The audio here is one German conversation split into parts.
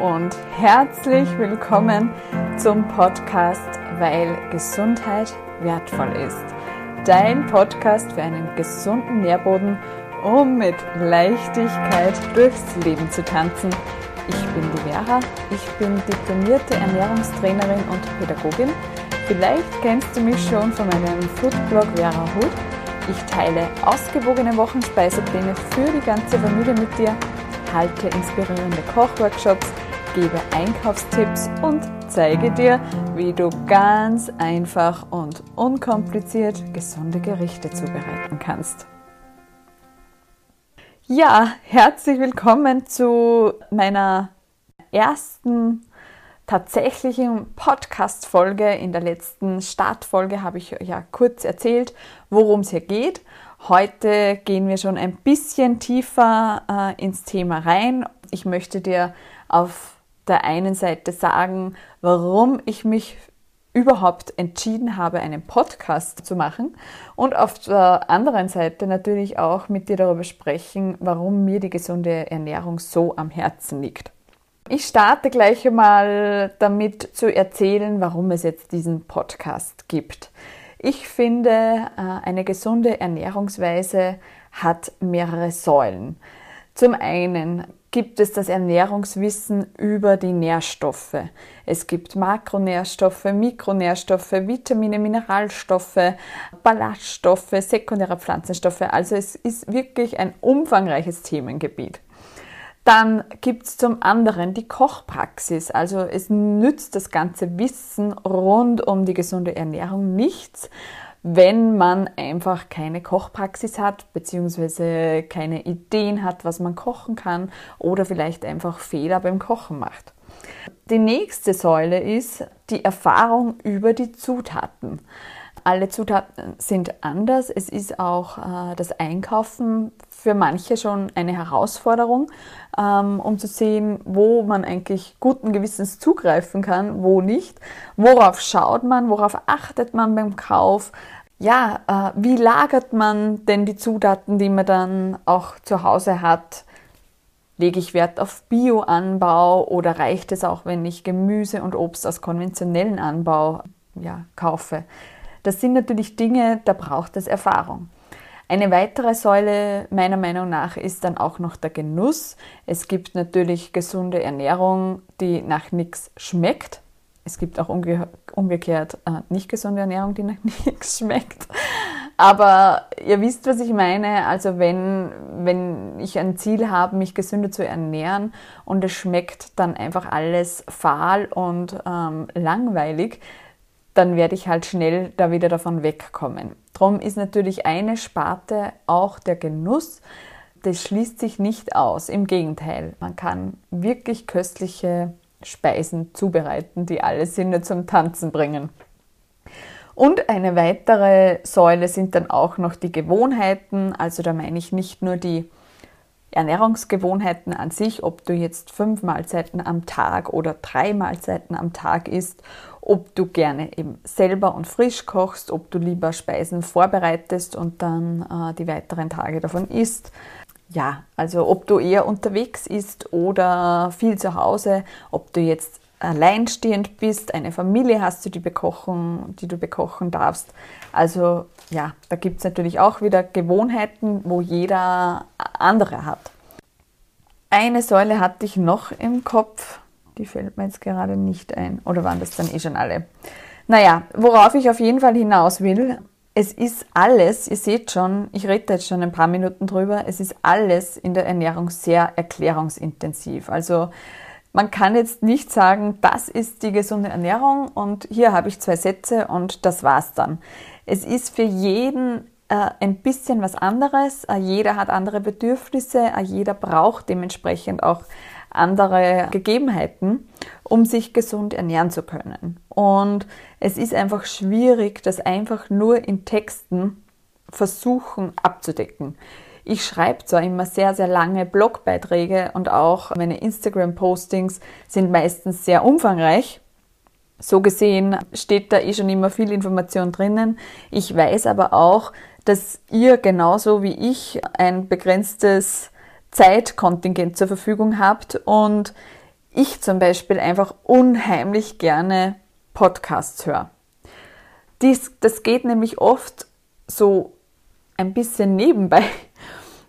und herzlich willkommen zum Podcast, weil Gesundheit wertvoll ist. Dein Podcast für einen gesunden Nährboden, um mit Leichtigkeit durchs Leben zu tanzen. Ich bin die Vera, ich bin diplomierte Ernährungstrainerin und Pädagogin. Vielleicht kennst du mich schon von meinem Foodblog Vera Hood. Ich teile ausgewogene Wochenspeisepläne für die ganze Familie mit dir halte inspirierende Kochworkshops, gebe Einkaufstipps und zeige dir, wie du ganz einfach und unkompliziert gesunde Gerichte zubereiten kannst. Ja, herzlich willkommen zu meiner ersten tatsächlichen Podcast-Folge. In der letzten Startfolge habe ich ja kurz erzählt, worum es hier geht. Heute gehen wir schon ein bisschen tiefer äh, ins Thema rein. Ich möchte dir auf der einen Seite sagen, warum ich mich überhaupt entschieden habe, einen Podcast zu machen und auf der anderen Seite natürlich auch mit dir darüber sprechen, warum mir die gesunde Ernährung so am Herzen liegt. Ich starte gleich einmal damit zu erzählen, warum es jetzt diesen Podcast gibt. Ich finde, äh, eine gesunde Ernährungsweise hat mehrere Säulen. Zum einen gibt es das Ernährungswissen über die Nährstoffe. Es gibt Makronährstoffe, Mikronährstoffe, Vitamine, Mineralstoffe, Ballaststoffe, sekundäre Pflanzenstoffe. Also es ist wirklich ein umfangreiches Themengebiet. Dann gibt es zum anderen die Kochpraxis. Also es nützt das ganze Wissen rund um die gesunde Ernährung nichts, wenn man einfach keine Kochpraxis hat, beziehungsweise keine Ideen hat, was man kochen kann oder vielleicht einfach Fehler beim Kochen macht. Die nächste Säule ist die Erfahrung über die Zutaten. Alle Zutaten sind anders. Es ist auch äh, das Einkaufen für manche schon eine Herausforderung, ähm, um zu sehen, wo man eigentlich guten Gewissens zugreifen kann, wo nicht. Worauf schaut man, worauf achtet man beim Kauf? Ja, äh, wie lagert man denn die Zutaten, die man dann auch zu Hause hat? Lege ich Wert auf Bioanbau oder reicht es auch, wenn ich Gemüse und Obst aus konventionellen Anbau ja, kaufe? Das sind natürlich Dinge, da braucht es Erfahrung. Eine weitere Säule meiner Meinung nach ist dann auch noch der Genuss. Es gibt natürlich gesunde Ernährung, die nach nichts schmeckt. Es gibt auch umge umgekehrt äh, nicht gesunde Ernährung, die nach nichts schmeckt. Aber ihr wisst, was ich meine. Also wenn, wenn ich ein Ziel habe, mich gesünder zu ernähren und es schmeckt dann einfach alles fahl und ähm, langweilig, dann werde ich halt schnell da wieder davon wegkommen. Drum ist natürlich eine Sparte auch der Genuss. Das schließt sich nicht aus. Im Gegenteil, man kann wirklich köstliche Speisen zubereiten, die alle Sinne zum Tanzen bringen. Und eine weitere Säule sind dann auch noch die Gewohnheiten. Also da meine ich nicht nur die Ernährungsgewohnheiten an sich, ob du jetzt fünf Mahlzeiten am Tag oder drei Mahlzeiten am Tag isst, ob du gerne eben selber und frisch kochst, ob du lieber Speisen vorbereitest und dann äh, die weiteren Tage davon isst. Ja, also ob du eher unterwegs isst oder viel zu Hause, ob du jetzt alleinstehend bist, eine Familie hast, die du bekochen, die du bekochen darfst. Also ja, da gibt es natürlich auch wieder Gewohnheiten, wo jeder andere hat. Eine Säule hatte ich noch im Kopf, die fällt mir jetzt gerade nicht ein. Oder waren das dann eh schon alle? Naja, worauf ich auf jeden Fall hinaus will, es ist alles, ihr seht schon, ich rede jetzt schon ein paar Minuten drüber, es ist alles in der Ernährung sehr erklärungsintensiv. Also man kann jetzt nicht sagen, das ist die gesunde Ernährung und hier habe ich zwei Sätze und das war's dann. Es ist für jeden äh, ein bisschen was anderes. Äh, jeder hat andere Bedürfnisse, äh, jeder braucht dementsprechend auch andere Gegebenheiten, um sich gesund ernähren zu können. Und es ist einfach schwierig, das einfach nur in Texten versuchen abzudecken. Ich schreibe zwar immer sehr, sehr lange Blogbeiträge und auch meine Instagram-Postings sind meistens sehr umfangreich. So gesehen steht da eh schon immer viel Information drinnen. Ich weiß aber auch, dass ihr genauso wie ich ein begrenztes Zeitkontingent zur Verfügung habt und ich zum Beispiel einfach unheimlich gerne Podcasts höre. Dies, das geht nämlich oft so ein bisschen nebenbei.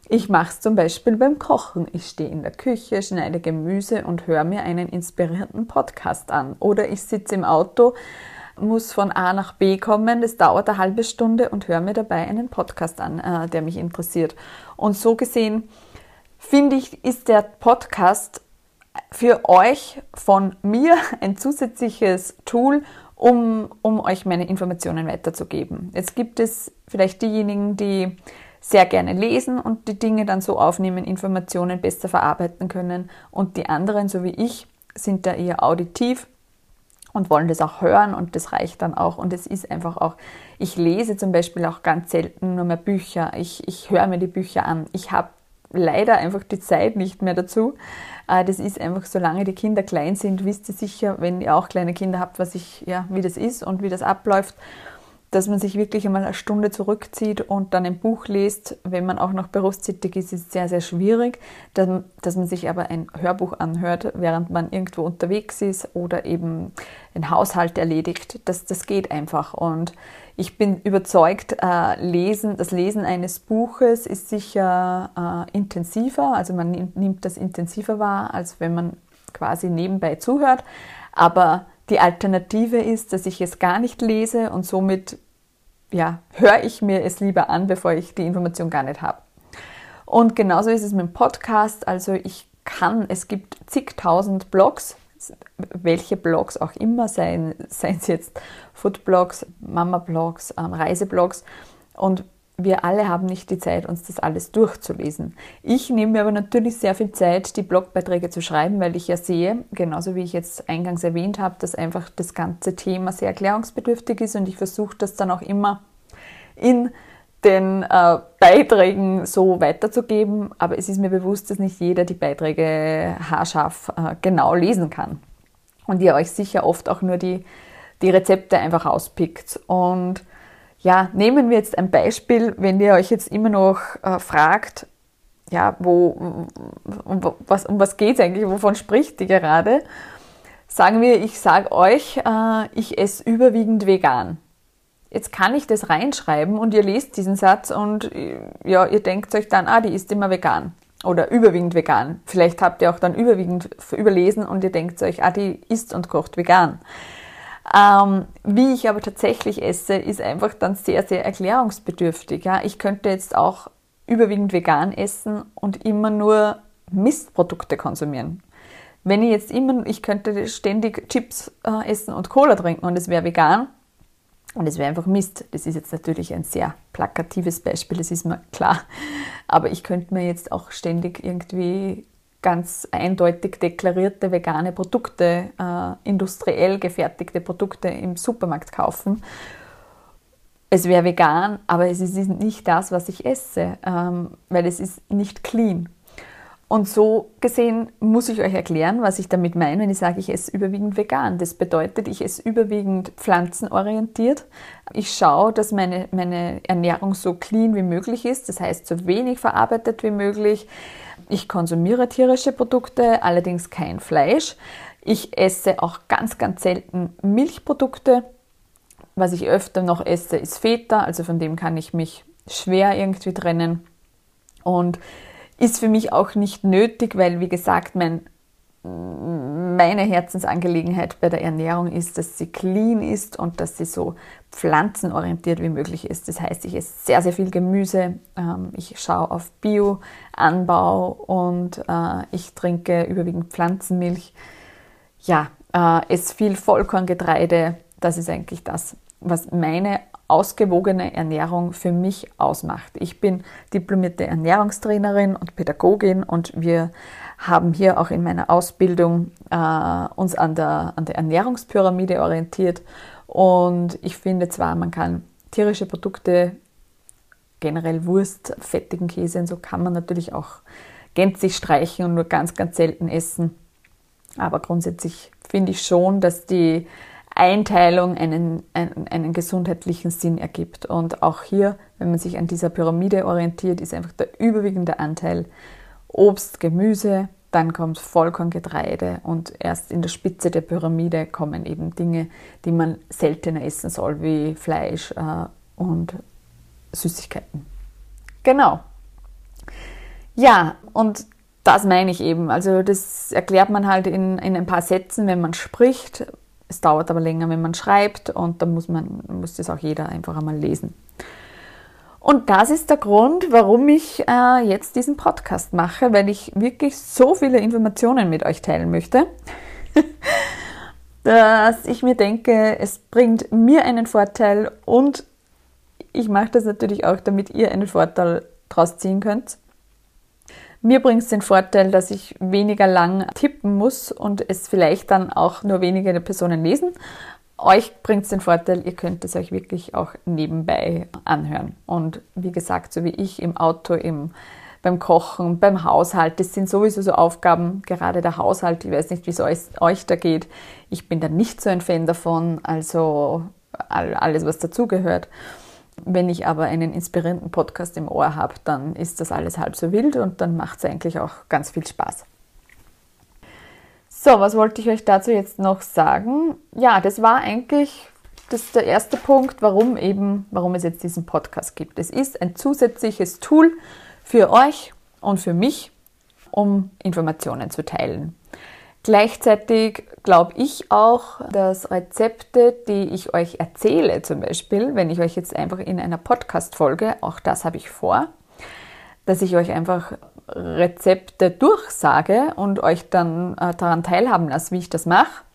Ich mache es zum Beispiel beim Kochen. Ich stehe in der Küche, schneide Gemüse und höre mir einen inspirierenden Podcast an. Oder ich sitze im Auto, muss von A nach B kommen, das dauert eine halbe Stunde und höre mir dabei einen Podcast an, äh, der mich interessiert. Und so gesehen finde ich, ist der Podcast für euch von mir ein zusätzliches Tool, um, um euch meine Informationen weiterzugeben. Jetzt gibt es vielleicht diejenigen, die sehr gerne lesen und die Dinge dann so aufnehmen, Informationen besser verarbeiten können und die anderen, so wie ich, sind da eher auditiv und wollen das auch hören und das reicht dann auch. Und es ist einfach auch, ich lese zum Beispiel auch ganz selten nur mehr Bücher. Ich, ich höre mir die Bücher an. Ich habe leider einfach die Zeit nicht mehr dazu. Äh, das ist einfach, solange die Kinder klein sind, wisst ihr sicher, wenn ihr auch kleine Kinder habt, was ich, ja, wie das ist und wie das abläuft dass man sich wirklich einmal eine Stunde zurückzieht und dann ein Buch liest. Wenn man auch noch berufstätig ist, ist es sehr, sehr schwierig. Dass man sich aber ein Hörbuch anhört, während man irgendwo unterwegs ist oder eben einen Haushalt erledigt, das, das geht einfach. Und ich bin überzeugt, äh, lesen, das Lesen eines Buches ist sicher äh, intensiver. Also man nimmt das intensiver wahr, als wenn man quasi nebenbei zuhört. Aber die Alternative ist, dass ich es gar nicht lese und somit ja, höre ich mir es lieber an, bevor ich die Information gar nicht habe. Und genauso ist es mit dem Podcast. Also ich kann, es gibt zigtausend Blogs, welche Blogs auch immer, seien, seien es jetzt Foodblogs, Mama-Blogs, ähm, Reiseblogs. Und wir alle haben nicht die Zeit, uns das alles durchzulesen. Ich nehme mir aber natürlich sehr viel Zeit, die Blogbeiträge zu schreiben, weil ich ja sehe, genauso wie ich jetzt eingangs erwähnt habe, dass einfach das ganze Thema sehr erklärungsbedürftig ist und ich versuche das dann auch immer in den äh, Beiträgen so weiterzugeben. Aber es ist mir bewusst, dass nicht jeder die Beiträge haarscharf äh, genau lesen kann. Und ihr euch sicher oft auch nur die, die Rezepte einfach auspickt. Und ja, nehmen wir jetzt ein Beispiel, wenn ihr euch jetzt immer noch äh, fragt, ja, wo, um was, um was geht es eigentlich, wovon spricht die gerade? Sagen wir, ich sage euch, äh, ich esse überwiegend vegan. Jetzt kann ich das reinschreiben und ihr lest diesen Satz und ja, ihr denkt euch dann, ah, die ist immer vegan oder überwiegend vegan. Vielleicht habt ihr auch dann überwiegend überlesen und ihr denkt euch, ah, die isst und kocht vegan. Ähm, wie ich aber tatsächlich esse, ist einfach dann sehr, sehr erklärungsbedürftig. Ja? Ich könnte jetzt auch überwiegend vegan essen und immer nur Mistprodukte konsumieren. Wenn ich jetzt immer, ich könnte ständig Chips äh, essen und Cola trinken und es wäre vegan und es wäre einfach Mist. Das ist jetzt natürlich ein sehr plakatives Beispiel, das ist mir klar. Aber ich könnte mir jetzt auch ständig irgendwie ganz eindeutig deklarierte vegane Produkte, äh, industriell gefertigte Produkte im Supermarkt kaufen. Es wäre vegan, aber es ist nicht das, was ich esse, ähm, weil es ist nicht clean. Und so gesehen muss ich euch erklären, was ich damit meine, wenn ich sage, ich esse überwiegend vegan. Das bedeutet, ich esse überwiegend pflanzenorientiert. Ich schaue, dass meine, meine Ernährung so clean wie möglich ist, das heißt so wenig verarbeitet wie möglich. Ich konsumiere tierische Produkte, allerdings kein Fleisch. Ich esse auch ganz, ganz selten Milchprodukte. Was ich öfter noch esse, ist Feta, also von dem kann ich mich schwer irgendwie trennen. Und ist für mich auch nicht nötig, weil, wie gesagt, mein, meine Herzensangelegenheit bei der Ernährung ist, dass sie clean ist und dass sie so pflanzenorientiert wie möglich ist. Das heißt, ich esse sehr, sehr viel Gemüse, ähm, ich schaue auf Bio-Anbau und äh, ich trinke überwiegend Pflanzenmilch. Ja, äh, esse viel Vollkorngetreide. Das ist eigentlich das, was meine ausgewogene Ernährung für mich ausmacht. Ich bin diplomierte Ernährungstrainerin und Pädagogin und wir haben hier auch in meiner Ausbildung äh, uns an der, an der Ernährungspyramide orientiert und ich finde zwar, man kann tierische Produkte, generell Wurst, fettigen Käse und so kann man natürlich auch gänzlich streichen und nur ganz, ganz selten essen. Aber grundsätzlich finde ich schon, dass die Einteilung einen, einen, einen, gesundheitlichen Sinn ergibt. Und auch hier, wenn man sich an dieser Pyramide orientiert, ist einfach der überwiegende Anteil Obst, Gemüse, dann kommt Vollkorngetreide und erst in der Spitze der Pyramide kommen eben Dinge, die man seltener essen soll, wie Fleisch äh, und Süßigkeiten. Genau. Ja, und das meine ich eben. Also das erklärt man halt in, in ein paar Sätzen, wenn man spricht. Es dauert aber länger, wenn man schreibt und dann muss man muss das auch jeder einfach einmal lesen. Und das ist der Grund, warum ich äh, jetzt diesen Podcast mache, weil ich wirklich so viele Informationen mit euch teilen möchte, dass ich mir denke, es bringt mir einen Vorteil und ich mache das natürlich auch, damit ihr einen Vorteil daraus ziehen könnt. Mir bringt es den Vorteil, dass ich weniger lang tippen muss und es vielleicht dann auch nur wenige Personen lesen euch bringt es den Vorteil, ihr könnt es euch wirklich auch nebenbei anhören. Und wie gesagt, so wie ich im Auto, im, beim Kochen, beim Haushalt, das sind sowieso so Aufgaben, gerade der Haushalt, ich weiß nicht, wie es euch, euch da geht. Ich bin da nicht so ein Fan davon, also alles, was dazugehört. Wenn ich aber einen inspirierenden Podcast im Ohr habe, dann ist das alles halb so wild und dann macht es eigentlich auch ganz viel Spaß. So, was wollte ich euch dazu jetzt noch sagen? Ja, das war eigentlich das der erste Punkt, warum eben, warum es jetzt diesen Podcast gibt. Es ist ein zusätzliches Tool für euch und für mich, um Informationen zu teilen. Gleichzeitig glaube ich auch, dass Rezepte, die ich euch erzähle, zum Beispiel, wenn ich euch jetzt einfach in einer Podcast-Folge, auch das habe ich vor, dass ich euch einfach Rezepte durchsage und euch dann äh, daran teilhaben lasse, wie ich das mache.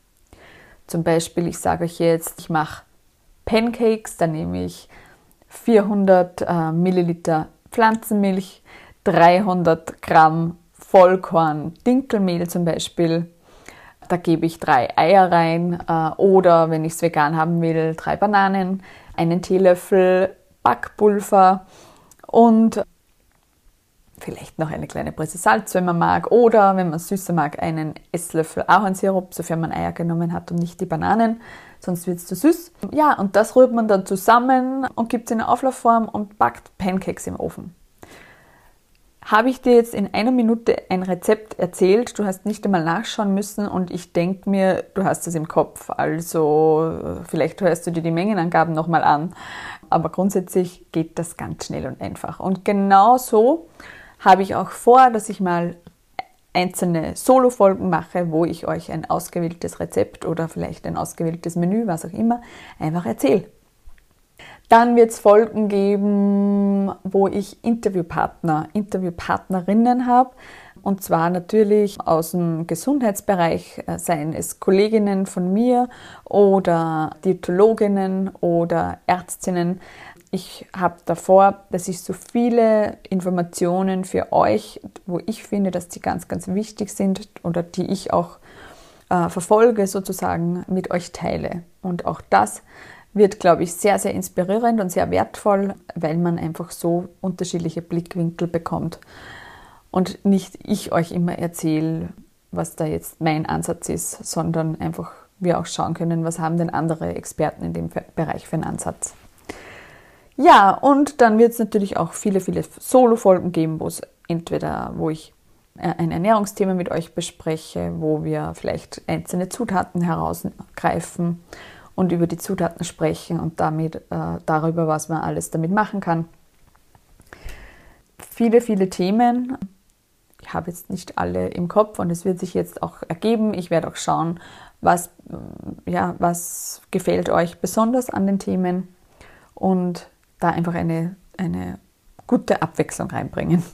Zum Beispiel, ich sage euch jetzt, ich mache Pancakes, da nehme ich 400 äh, Milliliter Pflanzenmilch, 300 Gramm Vollkorn Dinkelmehl zum Beispiel. Da gebe ich drei Eier rein äh, oder wenn ich es vegan haben will, drei Bananen, einen Teelöffel Backpulver und vielleicht noch eine kleine Prise Salz, wenn man mag, oder wenn man süßer mag, einen Esslöffel Ahornsirup, sofern man Eier genommen hat und nicht die Bananen, sonst wird es zu süß. Ja, und das rührt man dann zusammen und gibt es in eine Auflaufform und backt Pancakes im Ofen. Habe ich dir jetzt in einer Minute ein Rezept erzählt, du hast nicht einmal nachschauen müssen und ich denke mir, du hast es im Kopf. Also vielleicht hörst du dir die Mengenangaben nochmal an. Aber grundsätzlich geht das ganz schnell und einfach. Und genau so habe ich auch vor, dass ich mal einzelne Solo-Folgen mache, wo ich euch ein ausgewähltes Rezept oder vielleicht ein ausgewähltes Menü, was auch immer, einfach erzähle. Dann wird es Folgen geben, wo ich Interviewpartner, Interviewpartnerinnen habe. Und zwar natürlich aus dem Gesundheitsbereich, äh, seien es Kolleginnen von mir oder Diätologinnen oder Ärztinnen, ich habe davor, dass ich so viele Informationen für euch, wo ich finde, dass die ganz, ganz wichtig sind oder die ich auch äh, verfolge, sozusagen mit euch teile. Und auch das wird, glaube ich, sehr, sehr inspirierend und sehr wertvoll, weil man einfach so unterschiedliche Blickwinkel bekommt und nicht ich euch immer erzähle, was da jetzt mein Ansatz ist, sondern einfach wir auch schauen können, was haben denn andere Experten in dem Bereich für einen Ansatz. Ja, und dann wird es natürlich auch viele, viele Solo-Folgen geben, wo es entweder, wo ich äh, ein Ernährungsthema mit euch bespreche, wo wir vielleicht einzelne Zutaten herausgreifen und über die Zutaten sprechen und damit äh, darüber, was man alles damit machen kann. Viele, viele Themen. Ich habe jetzt nicht alle im Kopf und es wird sich jetzt auch ergeben. Ich werde auch schauen, was, ja, was gefällt euch besonders an den Themen und da einfach eine, eine gute Abwechslung reinbringen.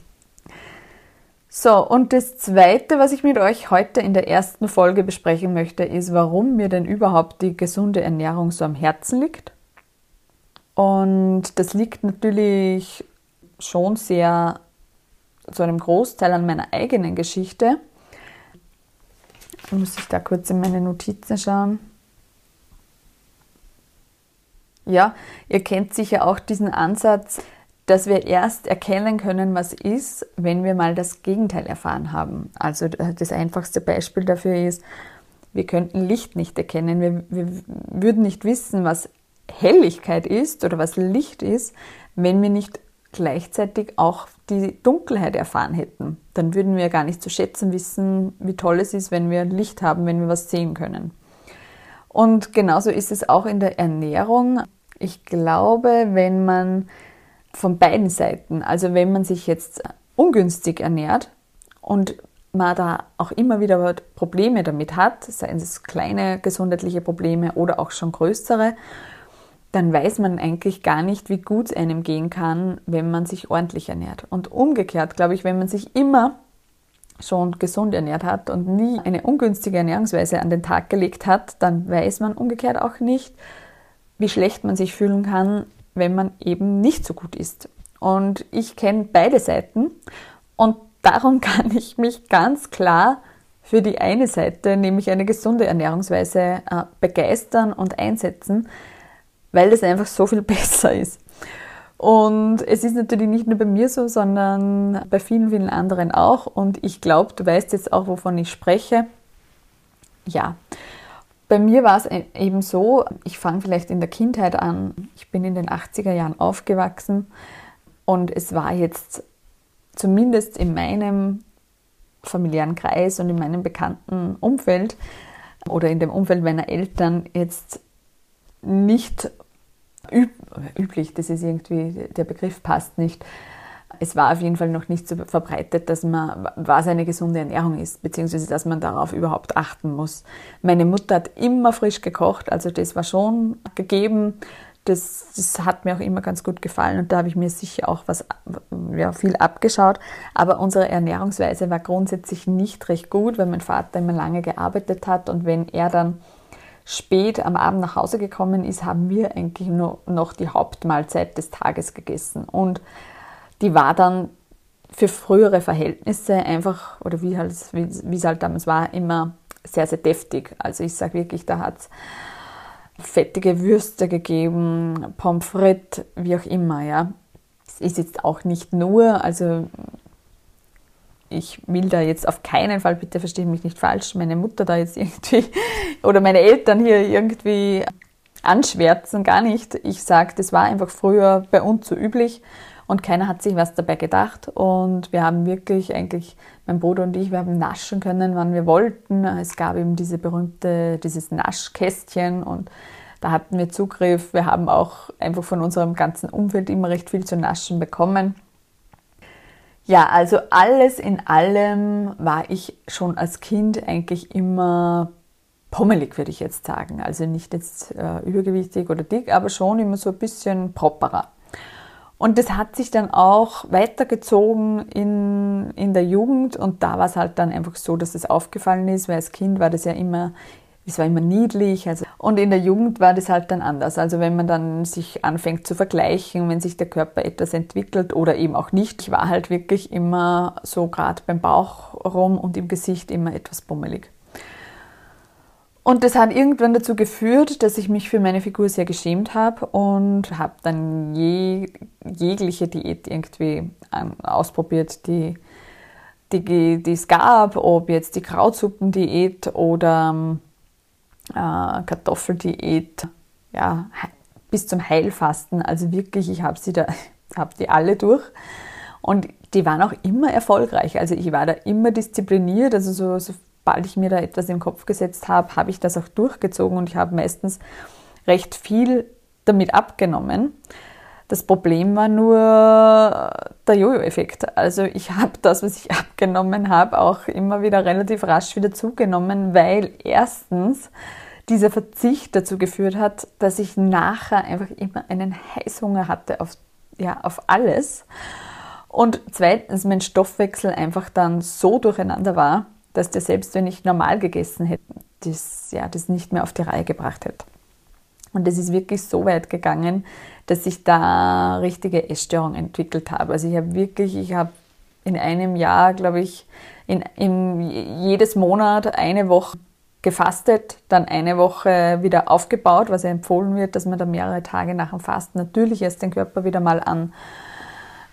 So, und das Zweite, was ich mit euch heute in der ersten Folge besprechen möchte, ist, warum mir denn überhaupt die gesunde Ernährung so am Herzen liegt. Und das liegt natürlich schon sehr zu einem Großteil an meiner eigenen Geschichte. Muss ich da kurz in meine Notizen schauen. Ja, ihr kennt sicher auch diesen Ansatz, dass wir erst erkennen können, was ist, wenn wir mal das Gegenteil erfahren haben. Also das einfachste Beispiel dafür ist, wir könnten Licht nicht erkennen. Wir, wir würden nicht wissen, was Helligkeit ist oder was Licht ist, wenn wir nicht gleichzeitig auch die Dunkelheit erfahren hätten. Dann würden wir gar nicht zu schätzen wissen, wie toll es ist, wenn wir Licht haben, wenn wir was sehen können. Und genauso ist es auch in der Ernährung. Ich glaube, wenn man von beiden Seiten, also wenn man sich jetzt ungünstig ernährt und man da auch immer wieder Probleme damit hat, seien es kleine gesundheitliche Probleme oder auch schon größere, dann weiß man eigentlich gar nicht, wie gut es einem gehen kann, wenn man sich ordentlich ernährt. Und umgekehrt, glaube ich, wenn man sich immer schon gesund ernährt hat und nie eine ungünstige Ernährungsweise an den Tag gelegt hat, dann weiß man umgekehrt auch nicht, wie schlecht man sich fühlen kann, wenn man eben nicht so gut ist. Und ich kenne beide Seiten und darum kann ich mich ganz klar für die eine Seite, nämlich eine gesunde Ernährungsweise, äh, begeistern und einsetzen, weil das einfach so viel besser ist. Und es ist natürlich nicht nur bei mir so, sondern bei vielen, vielen anderen auch. Und ich glaube, du weißt jetzt auch, wovon ich spreche. Ja, bei mir war es eben so, ich fange vielleicht in der Kindheit an. Ich bin in den 80er Jahren aufgewachsen und es war jetzt zumindest in meinem familiären Kreis und in meinem bekannten Umfeld oder in dem Umfeld meiner Eltern jetzt nicht üb üblich, das ist irgendwie, der Begriff passt nicht. Es war auf jeden Fall noch nicht so verbreitet, dass man, was eine gesunde Ernährung ist, beziehungsweise dass man darauf überhaupt achten muss. Meine Mutter hat immer frisch gekocht, also das war schon gegeben. Das, das hat mir auch immer ganz gut gefallen und da habe ich mir sicher auch was, ja, viel abgeschaut. Aber unsere Ernährungsweise war grundsätzlich nicht recht gut, weil mein Vater immer lange gearbeitet hat und wenn er dann spät am Abend nach Hause gekommen ist, haben wir eigentlich nur noch die Hauptmahlzeit des Tages gegessen. Und die war dann für frühere Verhältnisse einfach, oder wie, halt, wie, es halt damals war, immer sehr, sehr deftig. Also ich sage wirklich, da hat es fettige Würste gegeben, Pommes frites, wie auch immer, ja. Es ist jetzt auch nicht nur, also ich will da jetzt auf keinen Fall, bitte verstehe mich nicht falsch, meine Mutter da jetzt irgendwie oder meine Eltern hier irgendwie anschwärzen, gar nicht. Ich sage, das war einfach früher bei uns so üblich und keiner hat sich was dabei gedacht und wir haben wirklich eigentlich, mein Bruder und ich, wir haben naschen können, wann wir wollten. Es gab eben diese berühmte, dieses Naschkästchen und da hatten wir Zugriff. Wir haben auch einfach von unserem ganzen Umfeld immer recht viel zu naschen bekommen. Ja, also alles in allem war ich schon als Kind eigentlich immer pommelig, würde ich jetzt sagen. Also nicht jetzt äh, übergewichtig oder dick, aber schon immer so ein bisschen properer. Und das hat sich dann auch weitergezogen in, in der Jugend und da war es halt dann einfach so, dass es aufgefallen ist, weil als Kind war das ja immer es war immer niedlich. Also, und in der Jugend war das halt dann anders. Also wenn man dann sich anfängt zu vergleichen, wenn sich der Körper etwas entwickelt oder eben auch nicht. Ich war halt wirklich immer so gerade beim Bauch rum und im Gesicht immer etwas bummelig. Und das hat irgendwann dazu geführt, dass ich mich für meine Figur sehr geschämt habe und habe dann je, jegliche Diät irgendwie ausprobiert, die, die, die es gab, ob jetzt die Krautsuppendiät oder äh, Kartoffeldiät, ja, bis zum Heilfasten. Also wirklich, ich habe sie da, habe die alle durch. Und die waren auch immer erfolgreich. Also ich war da immer diszipliniert. Also so, sobald ich mir da etwas im Kopf gesetzt habe, habe ich das auch durchgezogen und ich habe meistens recht viel damit abgenommen. Das Problem war nur der Jojo-Effekt. Also ich habe das, was ich abgenommen habe, auch immer wieder relativ rasch wieder zugenommen, weil erstens dieser Verzicht dazu geführt hat, dass ich nachher einfach immer einen Heißhunger hatte auf, ja, auf alles. Und zweitens mein Stoffwechsel einfach dann so durcheinander war, dass der selbst wenn ich normal gegessen hätte, das, ja, das nicht mehr auf die Reihe gebracht hätte. Und es ist wirklich so weit gegangen, dass ich da richtige Essstörungen entwickelt habe. Also ich habe wirklich, ich habe in einem Jahr, glaube ich, in, in jedes Monat eine Woche gefastet, dann eine Woche wieder aufgebaut, was ja empfohlen wird, dass man da mehrere Tage nach dem Fasten natürlich erst den Körper wieder mal an,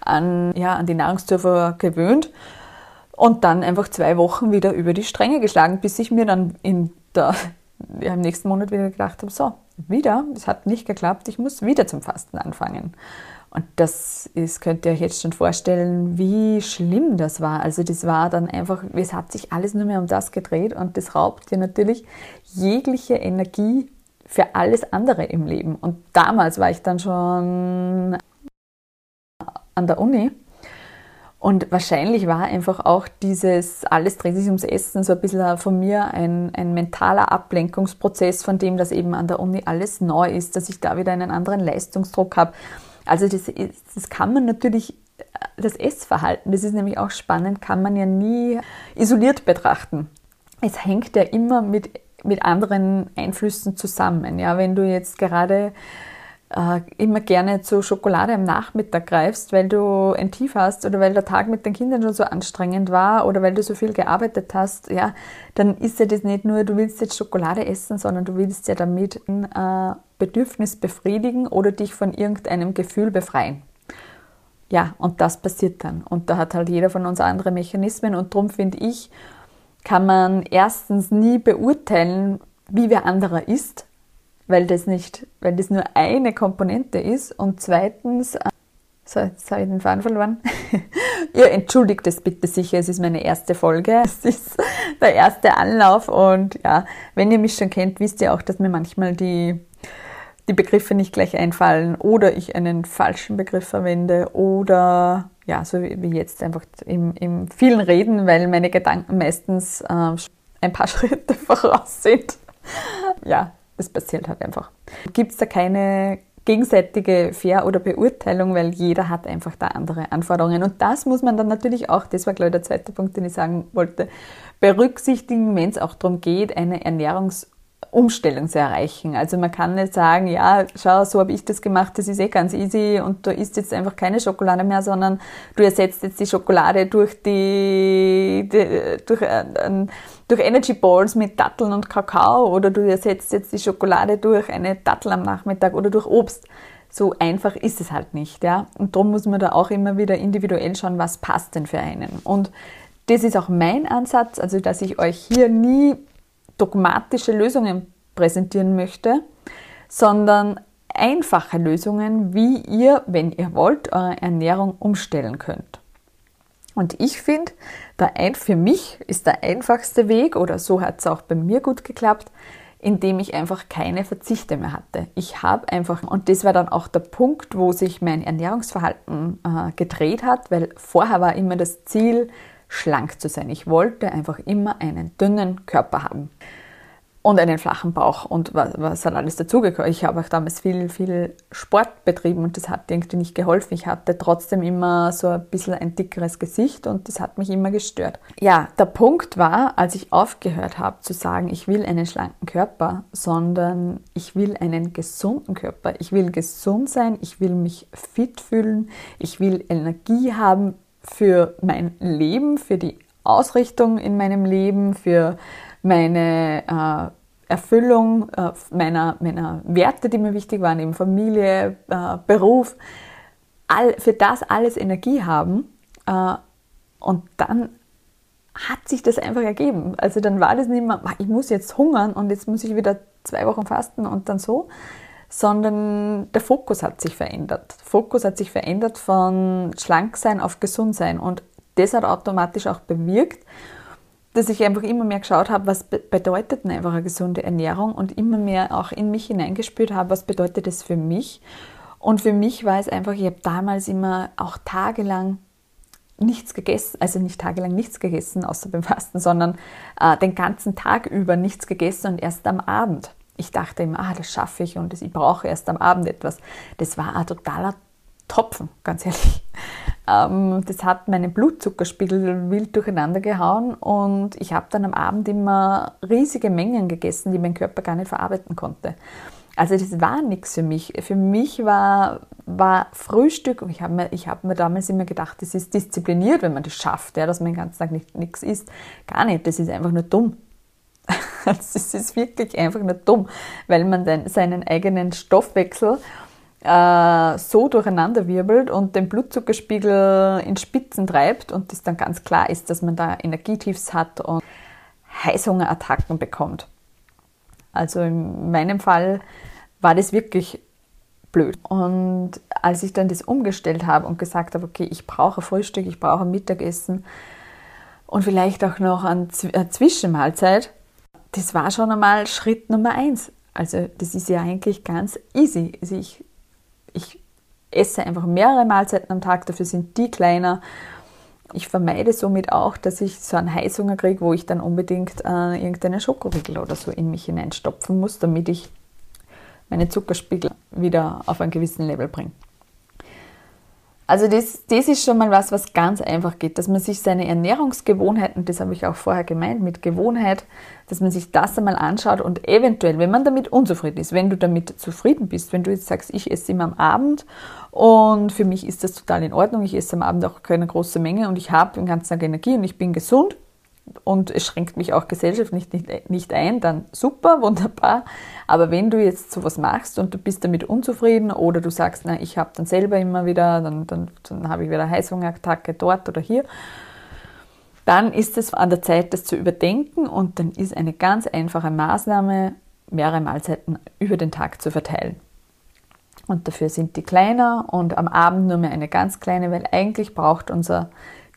an, ja, an die Nahrungszufuhr gewöhnt und dann einfach zwei Wochen wieder über die Stränge geschlagen, bis ich mir dann in der, ja, im nächsten Monat wieder gedacht habe, so, wieder, es hat nicht geklappt, ich muss wieder zum Fasten anfangen. Und das ist, könnt ihr euch jetzt schon vorstellen, wie schlimm das war. Also das war dann einfach, es hat sich alles nur mehr um das gedreht und das raubt dir natürlich jegliche Energie für alles andere im Leben. Und damals war ich dann schon an der Uni und wahrscheinlich war einfach auch dieses, alles dreht sich ums Essen, so ein bisschen von mir ein, ein mentaler Ablenkungsprozess von dem, dass eben an der Uni alles neu ist, dass ich da wieder einen anderen Leistungsdruck habe. Also das, das kann man natürlich, das Essverhalten, das ist nämlich auch spannend, kann man ja nie isoliert betrachten. Es hängt ja immer mit, mit anderen Einflüssen zusammen. Ja, wenn du jetzt gerade äh, immer gerne zu Schokolade am Nachmittag greifst, weil du ein Tief hast oder weil der Tag mit den Kindern schon so anstrengend war oder weil du so viel gearbeitet hast, ja, dann ist ja das nicht nur, du willst jetzt Schokolade essen, sondern du willst ja damit ein äh, Bedürfnis befriedigen oder dich von irgendeinem Gefühl befreien. Ja, und das passiert dann. Und da hat halt jeder von uns andere Mechanismen und darum finde ich, kann man erstens nie beurteilen, wie wer anderer ist, weil das nicht, weil das nur eine Komponente ist und zweitens, äh, so, jetzt habe ich den Faden verloren. Ihr entschuldigt es bitte sicher, es ist meine erste Folge, es ist der erste Anlauf und ja, wenn ihr mich schon kennt, wisst ihr auch, dass mir manchmal die, die Begriffe nicht gleich einfallen oder ich einen falschen Begriff verwende oder ja, so wie jetzt einfach im, im vielen Reden, weil meine Gedanken meistens äh, ein paar Schritte voraus sind. Ja, das passiert halt einfach. Gibt es da keine gegenseitige Fair- oder Beurteilung, weil jeder hat einfach da andere Anforderungen. Und das muss man dann natürlich auch, das war glaube ich der zweite Punkt, den ich sagen wollte, berücksichtigen, wenn es auch darum geht, eine Ernährungs- Umstellung zu erreichen. Also man kann nicht sagen, ja, schau, so habe ich das gemacht, das ist eh ganz easy und du isst jetzt einfach keine Schokolade mehr, sondern du ersetzt jetzt die Schokolade durch die, die durch, äh, durch Energy Balls mit Datteln und Kakao oder du ersetzt jetzt die Schokolade durch eine Dattel am Nachmittag oder durch Obst. So einfach ist es halt nicht, ja. Und darum muss man da auch immer wieder individuell schauen, was passt denn für einen. Und das ist auch mein Ansatz, also dass ich euch hier nie dogmatische Lösungen präsentieren möchte, sondern einfache Lösungen, wie ihr, wenn ihr wollt, eure Ernährung umstellen könnt. Und ich finde, für mich ist der einfachste Weg, oder so hat es auch bei mir gut geklappt, indem ich einfach keine Verzichte mehr hatte. Ich habe einfach, und das war dann auch der Punkt, wo sich mein Ernährungsverhalten äh, gedreht hat, weil vorher war immer das Ziel, schlank zu sein. Ich wollte einfach immer einen dünnen Körper haben und einen flachen Bauch und was, was hat alles dazugehört. Ich habe auch damals viel, viel Sport betrieben und das hat irgendwie nicht geholfen. Ich hatte trotzdem immer so ein bisschen ein dickeres Gesicht und das hat mich immer gestört. Ja, der Punkt war, als ich aufgehört habe zu sagen, ich will einen schlanken Körper, sondern ich will einen gesunden Körper. Ich will gesund sein, ich will mich fit fühlen, ich will Energie haben für mein Leben, für die Ausrichtung in meinem Leben, für meine äh, Erfüllung äh, meiner, meiner Werte, die mir wichtig waren, eben Familie, äh, Beruf, all, für das alles Energie haben. Äh, und dann hat sich das einfach ergeben. Also dann war das nicht mehr, ich muss jetzt hungern und jetzt muss ich wieder zwei Wochen fasten und dann so, sondern der Fokus hat sich verändert. Der Fokus hat sich verändert von schlank sein auf gesund sein und das hat automatisch auch bewirkt, dass ich einfach immer mehr geschaut habe, was bedeutet denn einfach eine gesunde Ernährung und immer mehr auch in mich hineingespürt habe, was bedeutet das für mich. Und für mich war es einfach, ich habe damals immer auch tagelang nichts gegessen, also nicht tagelang nichts gegessen, außer beim Fasten, sondern äh, den ganzen Tag über nichts gegessen und erst am Abend. Ich dachte immer, ah, das schaffe ich und ich brauche erst am Abend etwas. Das war ein totaler Tropfen, ganz ehrlich. Ähm, das hat meinen Blutzuckerspiegel wild durcheinander gehauen und ich habe dann am Abend immer riesige Mengen gegessen, die mein Körper gar nicht verarbeiten konnte. Also das war nichts für mich. Für mich war, war Frühstück, ich habe mir, hab mir damals immer gedacht, das ist diszipliniert, wenn man das schafft, ja, dass man den ganzen Tag nichts isst. Gar nicht, das ist einfach nur dumm. Es ist wirklich einfach nur dumm, weil man dann seinen eigenen Stoffwechsel äh, so durcheinander wirbelt und den Blutzuckerspiegel in Spitzen treibt und es dann ganz klar ist, dass man da Energietiefs hat und Heißhungerattacken bekommt. Also in meinem Fall war das wirklich blöd. Und als ich dann das umgestellt habe und gesagt habe, okay, ich brauche Frühstück, ich brauche Mittagessen und vielleicht auch noch eine Zwischenmahlzeit, das war schon einmal Schritt Nummer eins. Also das ist ja eigentlich ganz easy. Also ich, ich esse einfach mehrere Mahlzeiten am Tag, dafür sind die kleiner. Ich vermeide somit auch, dass ich so einen Heißhunger kriege, wo ich dann unbedingt äh, irgendeine Schokoriegel oder so in mich hineinstopfen muss, damit ich meine Zuckerspiegel wieder auf einen gewissen Level bringe. Also das, das ist schon mal was, was ganz einfach geht, dass man sich seine Ernährungsgewohnheiten, das habe ich auch vorher gemeint mit Gewohnheit, dass man sich das einmal anschaut und eventuell, wenn man damit unzufrieden ist, wenn du damit zufrieden bist, wenn du jetzt sagst, ich esse immer am Abend und für mich ist das total in Ordnung, ich esse am Abend auch keine große Menge und ich habe den ganzen Tag Energie und ich bin gesund, und es schränkt mich auch gesellschaftlich nicht, nicht ein, dann super, wunderbar. Aber wenn du jetzt sowas machst und du bist damit unzufrieden oder du sagst, na, ich habe dann selber immer wieder, dann, dann, dann habe ich wieder Heißhungerattacke dort oder hier, dann ist es an der Zeit, das zu überdenken und dann ist eine ganz einfache Maßnahme, mehrere Mahlzeiten über den Tag zu verteilen. Und dafür sind die kleiner und am Abend nur mehr eine ganz kleine, weil eigentlich braucht unser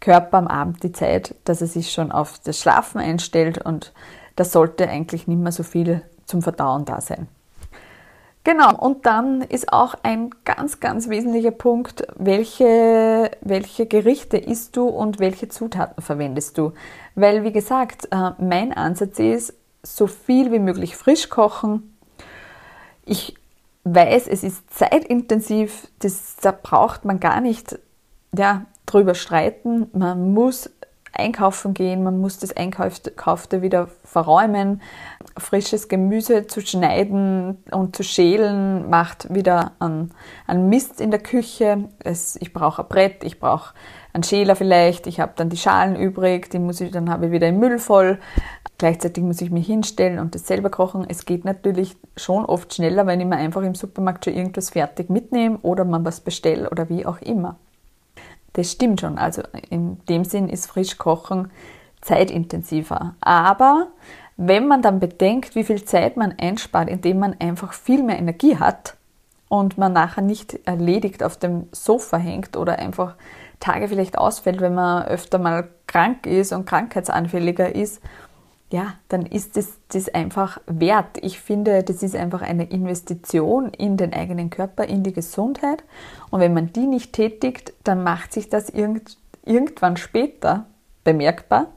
Körper am Abend die Zeit, dass er sich schon auf das Schlafen einstellt und da sollte eigentlich nicht mehr so viel zum Verdauen da sein. Genau, und dann ist auch ein ganz, ganz wesentlicher Punkt, welche, welche Gerichte isst du und welche Zutaten verwendest du. Weil, wie gesagt, äh, mein Ansatz ist, so viel wie möglich frisch kochen. Ich weiß, es ist zeitintensiv, das, da braucht man gar nicht ja, drüber streiten. Man muss einkaufen gehen, man muss das Einkaufte wieder verräumen. Frisches Gemüse zu schneiden und zu schälen macht wieder einen, Mist in der Küche. Es, ich brauche ein Brett, ich brauche einen Schäler vielleicht, ich habe dann die Schalen übrig, die muss ich, dann habe ich wieder im Müll voll. Gleichzeitig muss ich mich hinstellen und das selber kochen. Es geht natürlich schon oft schneller, wenn ich mir einfach im Supermarkt schon irgendwas fertig mitnehme oder man was bestelle oder wie auch immer. Das stimmt schon. Also in dem Sinn ist Frischkochen zeitintensiver. Aber wenn man dann bedenkt, wie viel Zeit man einspart, indem man einfach viel mehr Energie hat und man nachher nicht erledigt auf dem Sofa hängt oder einfach Tage vielleicht ausfällt, wenn man öfter mal krank ist und krankheitsanfälliger ist, ja, dann ist das, das einfach wert. Ich finde, das ist einfach eine Investition in den eigenen Körper, in die Gesundheit. Und wenn man die nicht tätigt, dann macht sich das irgend, irgendwann später bemerkbar.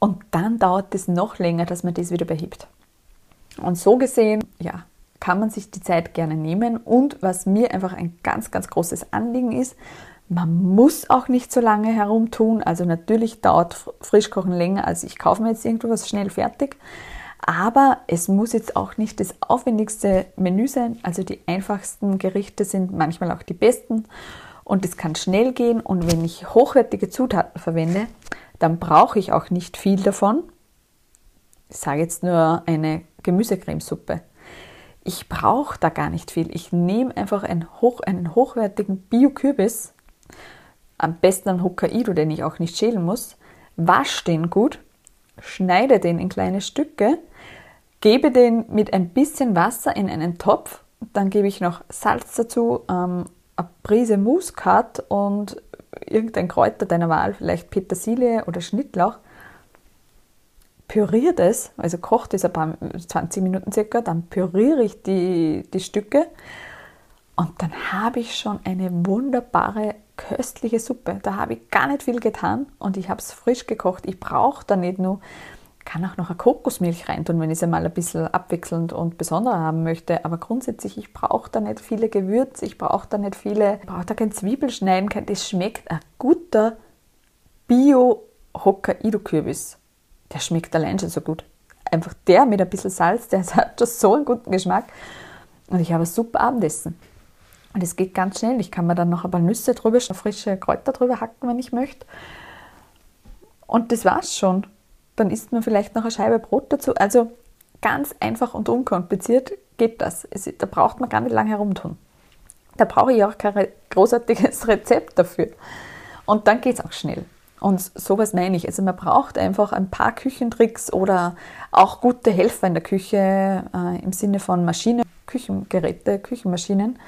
Und dann dauert es noch länger, dass man das wieder behebt. Und so gesehen, ja, kann man sich die Zeit gerne nehmen. Und was mir einfach ein ganz, ganz großes Anliegen ist, man muss auch nicht so lange herumtun. Also natürlich dauert Frischkochen länger, als ich kaufe mir jetzt irgendwas schnell fertig. Aber es muss jetzt auch nicht das aufwendigste Menü sein. Also die einfachsten Gerichte sind manchmal auch die besten. Und es kann schnell gehen. Und wenn ich hochwertige Zutaten verwende, dann brauche ich auch nicht viel davon. Ich sage jetzt nur eine Gemüsecremesuppe. Ich brauche da gar nicht viel. Ich nehme einfach einen, hoch, einen hochwertigen Bio-Kürbis am besten einen Hokkaido, den ich auch nicht schälen muss, wasche den gut, schneide den in kleine Stücke, gebe den mit ein bisschen Wasser in einen Topf, dann gebe ich noch Salz dazu, ähm, eine Prise Muskat und irgendein Kräuter deiner Wahl, vielleicht Petersilie oder Schnittlauch. Püriere das, also kocht es ein paar 20 Minuten circa, dann püriere ich die, die Stücke und dann habe ich schon eine wunderbare köstliche Suppe. Da habe ich gar nicht viel getan und ich habe es frisch gekocht. Ich brauche da nicht nur, kann auch noch eine Kokosmilch reintun, wenn ich es einmal ein bisschen abwechselnd und besonderer haben möchte. Aber grundsätzlich, ich brauche da nicht viele Gewürze, ich brauche da nicht viele, ich brauche da kein Zwiebelschneiden, kein, das schmeckt ein guter Bio-Hokkaido-Kürbis. Der schmeckt allein schon so gut. Einfach der mit ein bisschen Salz, der hat schon so einen guten Geschmack. Und ich habe ein super Abendessen. Und es geht ganz schnell. Ich kann mir dann noch ein paar Nüsse drüber, frische Kräuter drüber hacken, wenn ich möchte. Und das war's schon. Dann isst man vielleicht noch eine Scheibe Brot dazu. Also ganz einfach und unkompliziert geht das. Es, da braucht man gar nicht lange herumtun. Da brauche ich auch kein großartiges Rezept dafür. Und dann geht es auch schnell. Und sowas meine ich. Also man braucht einfach ein paar Küchentricks oder auch gute Helfer in der Küche äh, im Sinne von Maschine Küchengeräte, Küchenmaschinen.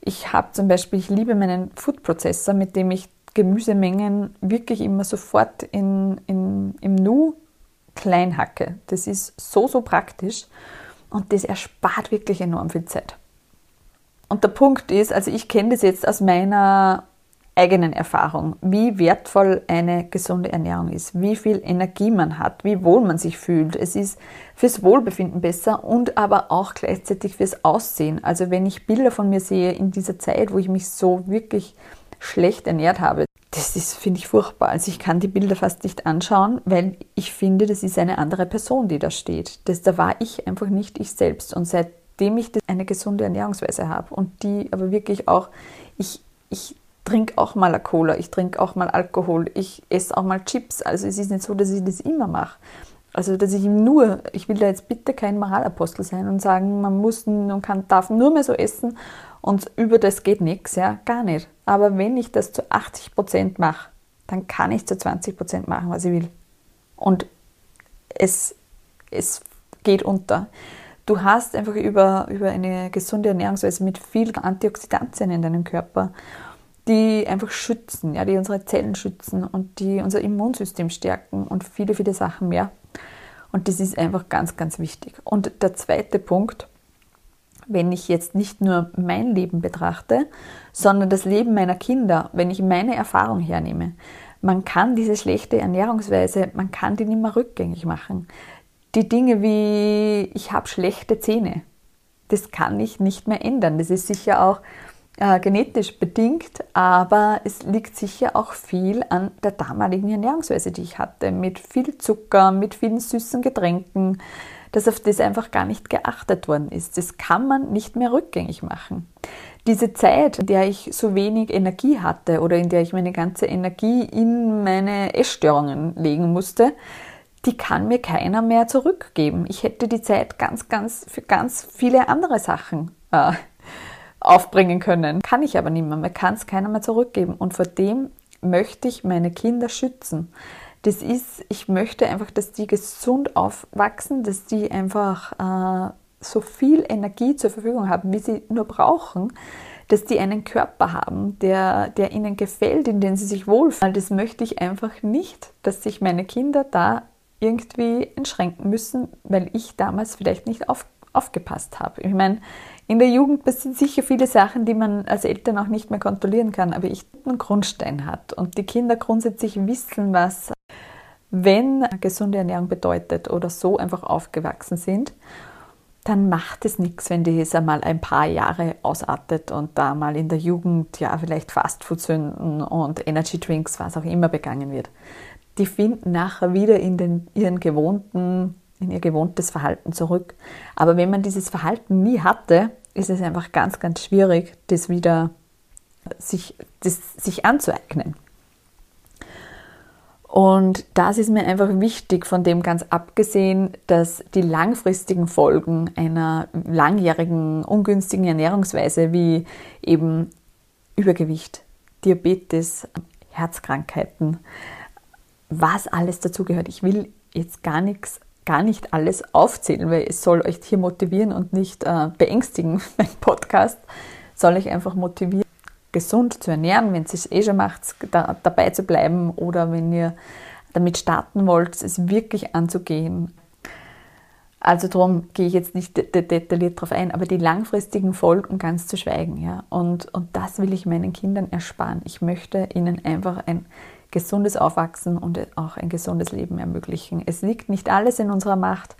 Ich habe zum Beispiel, ich liebe meinen Food Processor, mit dem ich Gemüsemengen wirklich immer sofort in, in, im Nu klein hacke. Das ist so, so praktisch und das erspart wirklich enorm viel Zeit. Und der Punkt ist, also ich kenne das jetzt aus meiner eigenen Erfahrung, wie wertvoll eine gesunde Ernährung ist, wie viel Energie man hat, wie wohl man sich fühlt. Es ist fürs Wohlbefinden besser und aber auch gleichzeitig fürs Aussehen. Also wenn ich Bilder von mir sehe in dieser Zeit, wo ich mich so wirklich schlecht ernährt habe, das ist, finde ich, furchtbar. Also ich kann die Bilder fast nicht anschauen, weil ich finde, das ist eine andere Person, die da steht. Das, da war ich einfach nicht ich selbst. Und seitdem ich eine gesunde Ernährungsweise habe und die aber wirklich auch, ich, ich trinke auch mal eine Cola, ich trinke auch mal Alkohol, ich esse auch mal Chips. Also es ist nicht so, dass ich das immer mache. Also dass ich nur, ich will da jetzt bitte kein Moralapostel sein und sagen, man muss und kann, darf nur mehr so essen und über das geht nichts, ja, gar nicht. Aber wenn ich das zu 80 Prozent mache, dann kann ich zu 20 Prozent machen, was ich will. Und es, es geht unter. Du hast einfach über, über eine gesunde Ernährungsweise mit viel Antioxidantien in deinem Körper, die einfach schützen, ja, die unsere Zellen schützen und die unser Immunsystem stärken und viele, viele Sachen mehr. Und das ist einfach ganz, ganz wichtig. Und der zweite Punkt, wenn ich jetzt nicht nur mein Leben betrachte, sondern das Leben meiner Kinder, wenn ich meine Erfahrung hernehme. Man kann diese schlechte Ernährungsweise, man kann die nicht mehr rückgängig machen. Die Dinge wie ich habe schlechte Zähne, das kann ich nicht mehr ändern. Das ist sicher auch äh, genetisch bedingt, aber es liegt sicher auch viel an der damaligen Ernährungsweise, die ich hatte, mit viel Zucker, mit vielen süßen Getränken, dass auf das einfach gar nicht geachtet worden ist. Das kann man nicht mehr rückgängig machen. Diese Zeit, in der ich so wenig Energie hatte oder in der ich meine ganze Energie in meine Essstörungen legen musste, die kann mir keiner mehr zurückgeben. Ich hätte die Zeit ganz, ganz für ganz viele andere Sachen äh, aufbringen können. Kann ich aber nicht mehr. Mir kann es keiner mehr zurückgeben. Und vor dem möchte ich meine Kinder schützen das ist, ich möchte einfach, dass die gesund aufwachsen, dass die einfach äh, so viel Energie zur Verfügung haben, wie sie nur brauchen, dass die einen Körper haben, der, der ihnen gefällt, in dem sie sich wohlfühlen. Das möchte ich einfach nicht, dass sich meine Kinder da irgendwie einschränken müssen, weil ich damals vielleicht nicht auf, aufgepasst habe. Ich meine, in der Jugend passieren sicher viele Sachen, die man als Eltern auch nicht mehr kontrollieren kann, aber ich einen Grundstein hat und die Kinder grundsätzlich wissen, was wenn gesunde Ernährung bedeutet oder so einfach aufgewachsen sind, dann macht es nichts, wenn das einmal ein paar Jahre ausartet und da mal in der Jugend ja vielleicht Fastfood-Sünden und Energy Drinks, was auch immer begangen wird. Die finden nachher wieder in den, ihren gewohnten, in ihr gewohntes Verhalten zurück. Aber wenn man dieses Verhalten nie hatte, ist es einfach ganz, ganz schwierig, das wieder sich, das, sich anzueignen. Und das ist mir einfach wichtig, von dem ganz abgesehen, dass die langfristigen Folgen einer langjährigen ungünstigen Ernährungsweise wie eben Übergewicht, Diabetes, Herzkrankheiten, was alles dazugehört. Ich will jetzt gar nichts, gar nicht alles aufzählen, weil es soll euch hier motivieren und nicht äh, beängstigen. Mein Podcast soll euch einfach motivieren gesund zu ernähren, wenn ihr es eh schon macht, da, dabei zu bleiben oder wenn ihr damit starten wollt, es wirklich anzugehen. Also darum gehe ich jetzt nicht detailliert darauf ein, aber die langfristigen Folgen ganz zu schweigen. Ja? Und, und das will ich meinen Kindern ersparen. Ich möchte ihnen einfach ein gesundes Aufwachsen und auch ein gesundes Leben ermöglichen. Es liegt nicht alles in unserer Macht,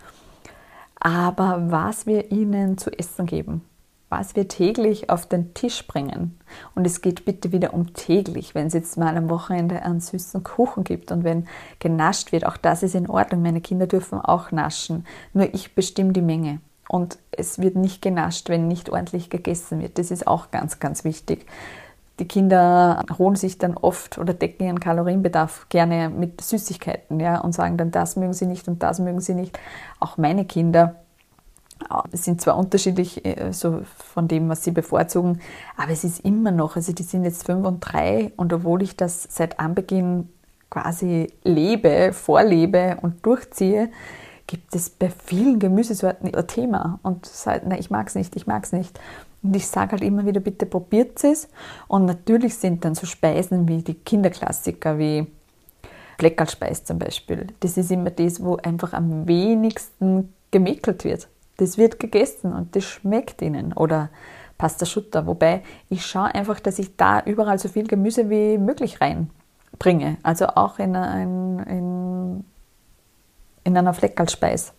aber was wir ihnen zu essen geben, was wir täglich auf den Tisch bringen. Und es geht bitte wieder um täglich. Wenn es jetzt mal am Wochenende einen süßen Kuchen gibt und wenn genascht wird, auch das ist in Ordnung. Meine Kinder dürfen auch naschen. Nur ich bestimme die Menge. Und es wird nicht genascht, wenn nicht ordentlich gegessen wird. Das ist auch ganz, ganz wichtig. Die Kinder holen sich dann oft oder decken ihren Kalorienbedarf gerne mit Süßigkeiten ja, und sagen dann, das mögen sie nicht und das mögen sie nicht. Auch meine Kinder es sind zwar unterschiedlich äh, so von dem, was sie bevorzugen, aber es ist immer noch, also die sind jetzt fünf und drei und obwohl ich das seit Anbeginn quasi lebe, vorlebe und durchziehe, gibt es bei vielen Gemüsesorten ein Thema und sagt, nein, ich mag es nicht, ich mag es nicht. Und ich sage halt immer wieder, bitte probiert es. Und natürlich sind dann so Speisen wie die Kinderklassiker, wie Fleckerlspeis zum Beispiel. Das ist immer das, wo einfach am wenigsten gemäkelt wird. Das wird gegessen und das schmeckt ihnen. Oder Pasta Schutter. Wobei ich schaue einfach, dass ich da überall so viel Gemüse wie möglich reinbringe. Also auch in, ein, in, in einer Fleckerlspeis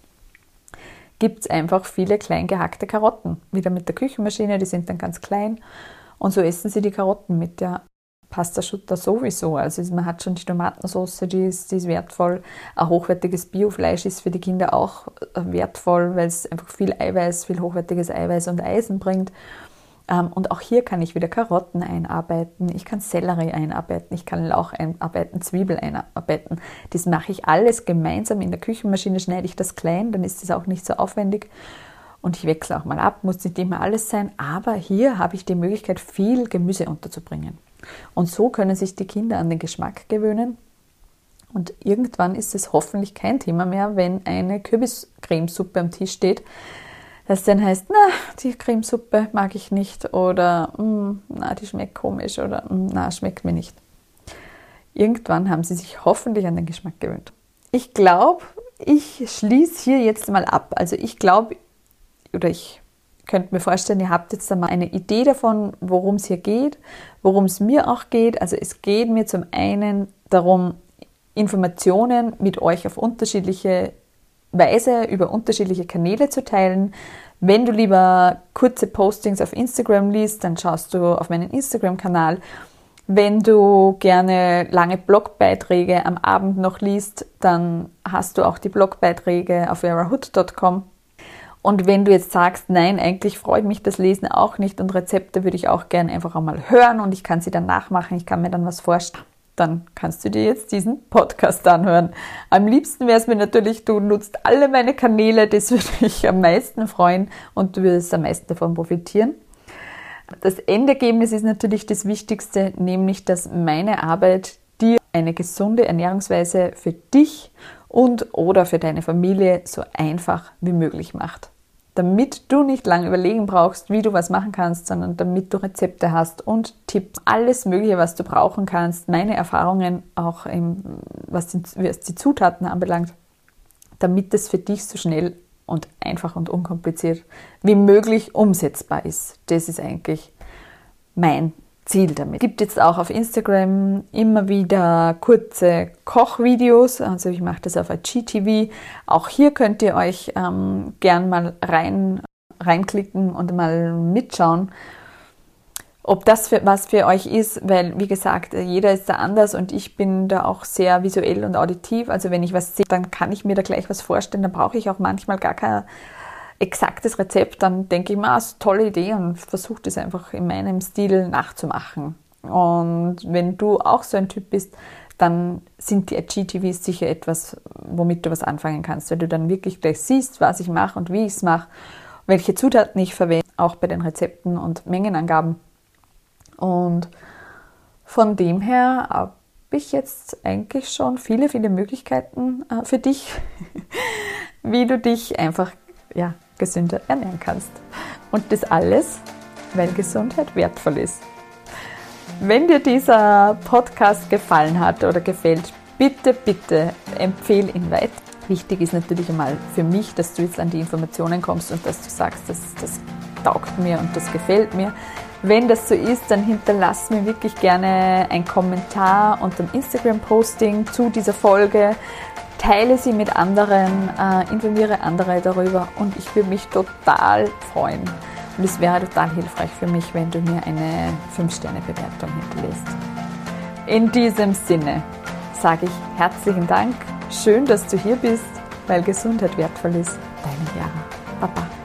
gibt es einfach viele klein gehackte Karotten. Wieder mit der Küchenmaschine, die sind dann ganz klein. Und so essen sie die Karotten mit der Pasta-Schutter sowieso. Also man hat schon die Tomatensauce, die ist, die ist wertvoll. Ein hochwertiges Biofleisch ist für die Kinder auch wertvoll, weil es einfach viel Eiweiß, viel hochwertiges Eiweiß und Eisen bringt. Ähm, und auch hier kann ich wieder Karotten einarbeiten, ich kann Sellerie einarbeiten, ich kann Lauch einarbeiten, Zwiebel einarbeiten. Das mache ich alles gemeinsam in der Küchenmaschine, schneide ich das klein, dann ist es auch nicht so aufwendig. Und ich wechsle auch mal ab, muss nicht immer alles sein, aber hier habe ich die Möglichkeit, viel Gemüse unterzubringen. Und so können sich die Kinder an den Geschmack gewöhnen. Und irgendwann ist es hoffentlich kein Thema mehr, wenn eine Kürbiscremesuppe am Tisch steht, das dann heißt, na, die Cremesuppe mag ich nicht oder mm, na, die schmeckt komisch oder mm, na, schmeckt mir nicht. Irgendwann haben sie sich hoffentlich an den Geschmack gewöhnt. Ich glaube, ich schließe hier jetzt mal ab. Also ich glaube, oder ich könnte mir vorstellen, ihr habt jetzt einmal eine Idee davon, worum es hier geht, worum es mir auch geht. Also es geht mir zum einen darum, Informationen mit euch auf unterschiedliche Weise über unterschiedliche Kanäle zu teilen. Wenn du lieber kurze Postings auf Instagram liest, dann schaust du auf meinen Instagram-Kanal. Wenn du gerne lange Blogbeiträge am Abend noch liest, dann hast du auch die Blogbeiträge auf verahood.com. Und wenn du jetzt sagst, nein, eigentlich freut mich das Lesen auch nicht und Rezepte würde ich auch gerne einfach einmal hören und ich kann sie dann nachmachen, ich kann mir dann was vorstellen, dann kannst du dir jetzt diesen Podcast anhören. Am liebsten wäre es mir natürlich, du nutzt alle meine Kanäle, das würde mich am meisten freuen und du würdest am meisten davon profitieren. Das Endergebnis ist natürlich das Wichtigste, nämlich dass meine Arbeit dir eine gesunde Ernährungsweise für dich und oder für deine Familie so einfach wie möglich macht damit du nicht lange überlegen brauchst, wie du was machen kannst, sondern damit du Rezepte hast und Tipps, alles Mögliche, was du brauchen kannst, meine Erfahrungen auch, im, was, die, was die Zutaten anbelangt, damit es für dich so schnell und einfach und unkompliziert wie möglich umsetzbar ist. Das ist eigentlich mein Ziel damit. Es gibt jetzt auch auf Instagram immer wieder kurze Kochvideos, also ich mache das auf IGTV. Auch hier könnt ihr euch ähm, gern mal rein, reinklicken und mal mitschauen, ob das für, was für euch ist, weil wie gesagt, jeder ist da anders und ich bin da auch sehr visuell und auditiv. Also wenn ich was sehe, dann kann ich mir da gleich was vorstellen. Dann brauche ich auch manchmal gar keine exaktes Rezept, dann denke ich mir, ah, tolle Idee und versuche das einfach in meinem Stil nachzumachen. Und wenn du auch so ein Typ bist, dann sind die IGTVs sicher etwas, womit du was anfangen kannst, weil du dann wirklich gleich siehst, was ich mache und wie ich es mache, welche Zutaten ich verwende, auch bei den Rezepten und Mengenangaben. Und von dem her habe ich jetzt eigentlich schon viele, viele Möglichkeiten äh, für dich, wie du dich einfach ja, gesünder ernähren kannst. Und das alles, weil Gesundheit wertvoll ist. Wenn dir dieser Podcast gefallen hat oder gefällt, bitte, bitte empfehle ihn weiter. Wichtig ist natürlich einmal für mich, dass du jetzt an die Informationen kommst und dass du sagst, das, das taugt mir und das gefällt mir. Wenn das so ist, dann hinterlass mir wirklich gerne einen Kommentar unter dem Instagram-Posting zu dieser Folge teile sie mit anderen, äh, informiere andere darüber und ich würde mich total freuen. Und es wäre total hilfreich für mich, wenn du mir eine 5-Sterne-Bewertung hinterlässt. In diesem Sinne sage ich herzlichen Dank. Schön, dass du hier bist, weil Gesundheit wertvoll ist. Deine Jara. Baba.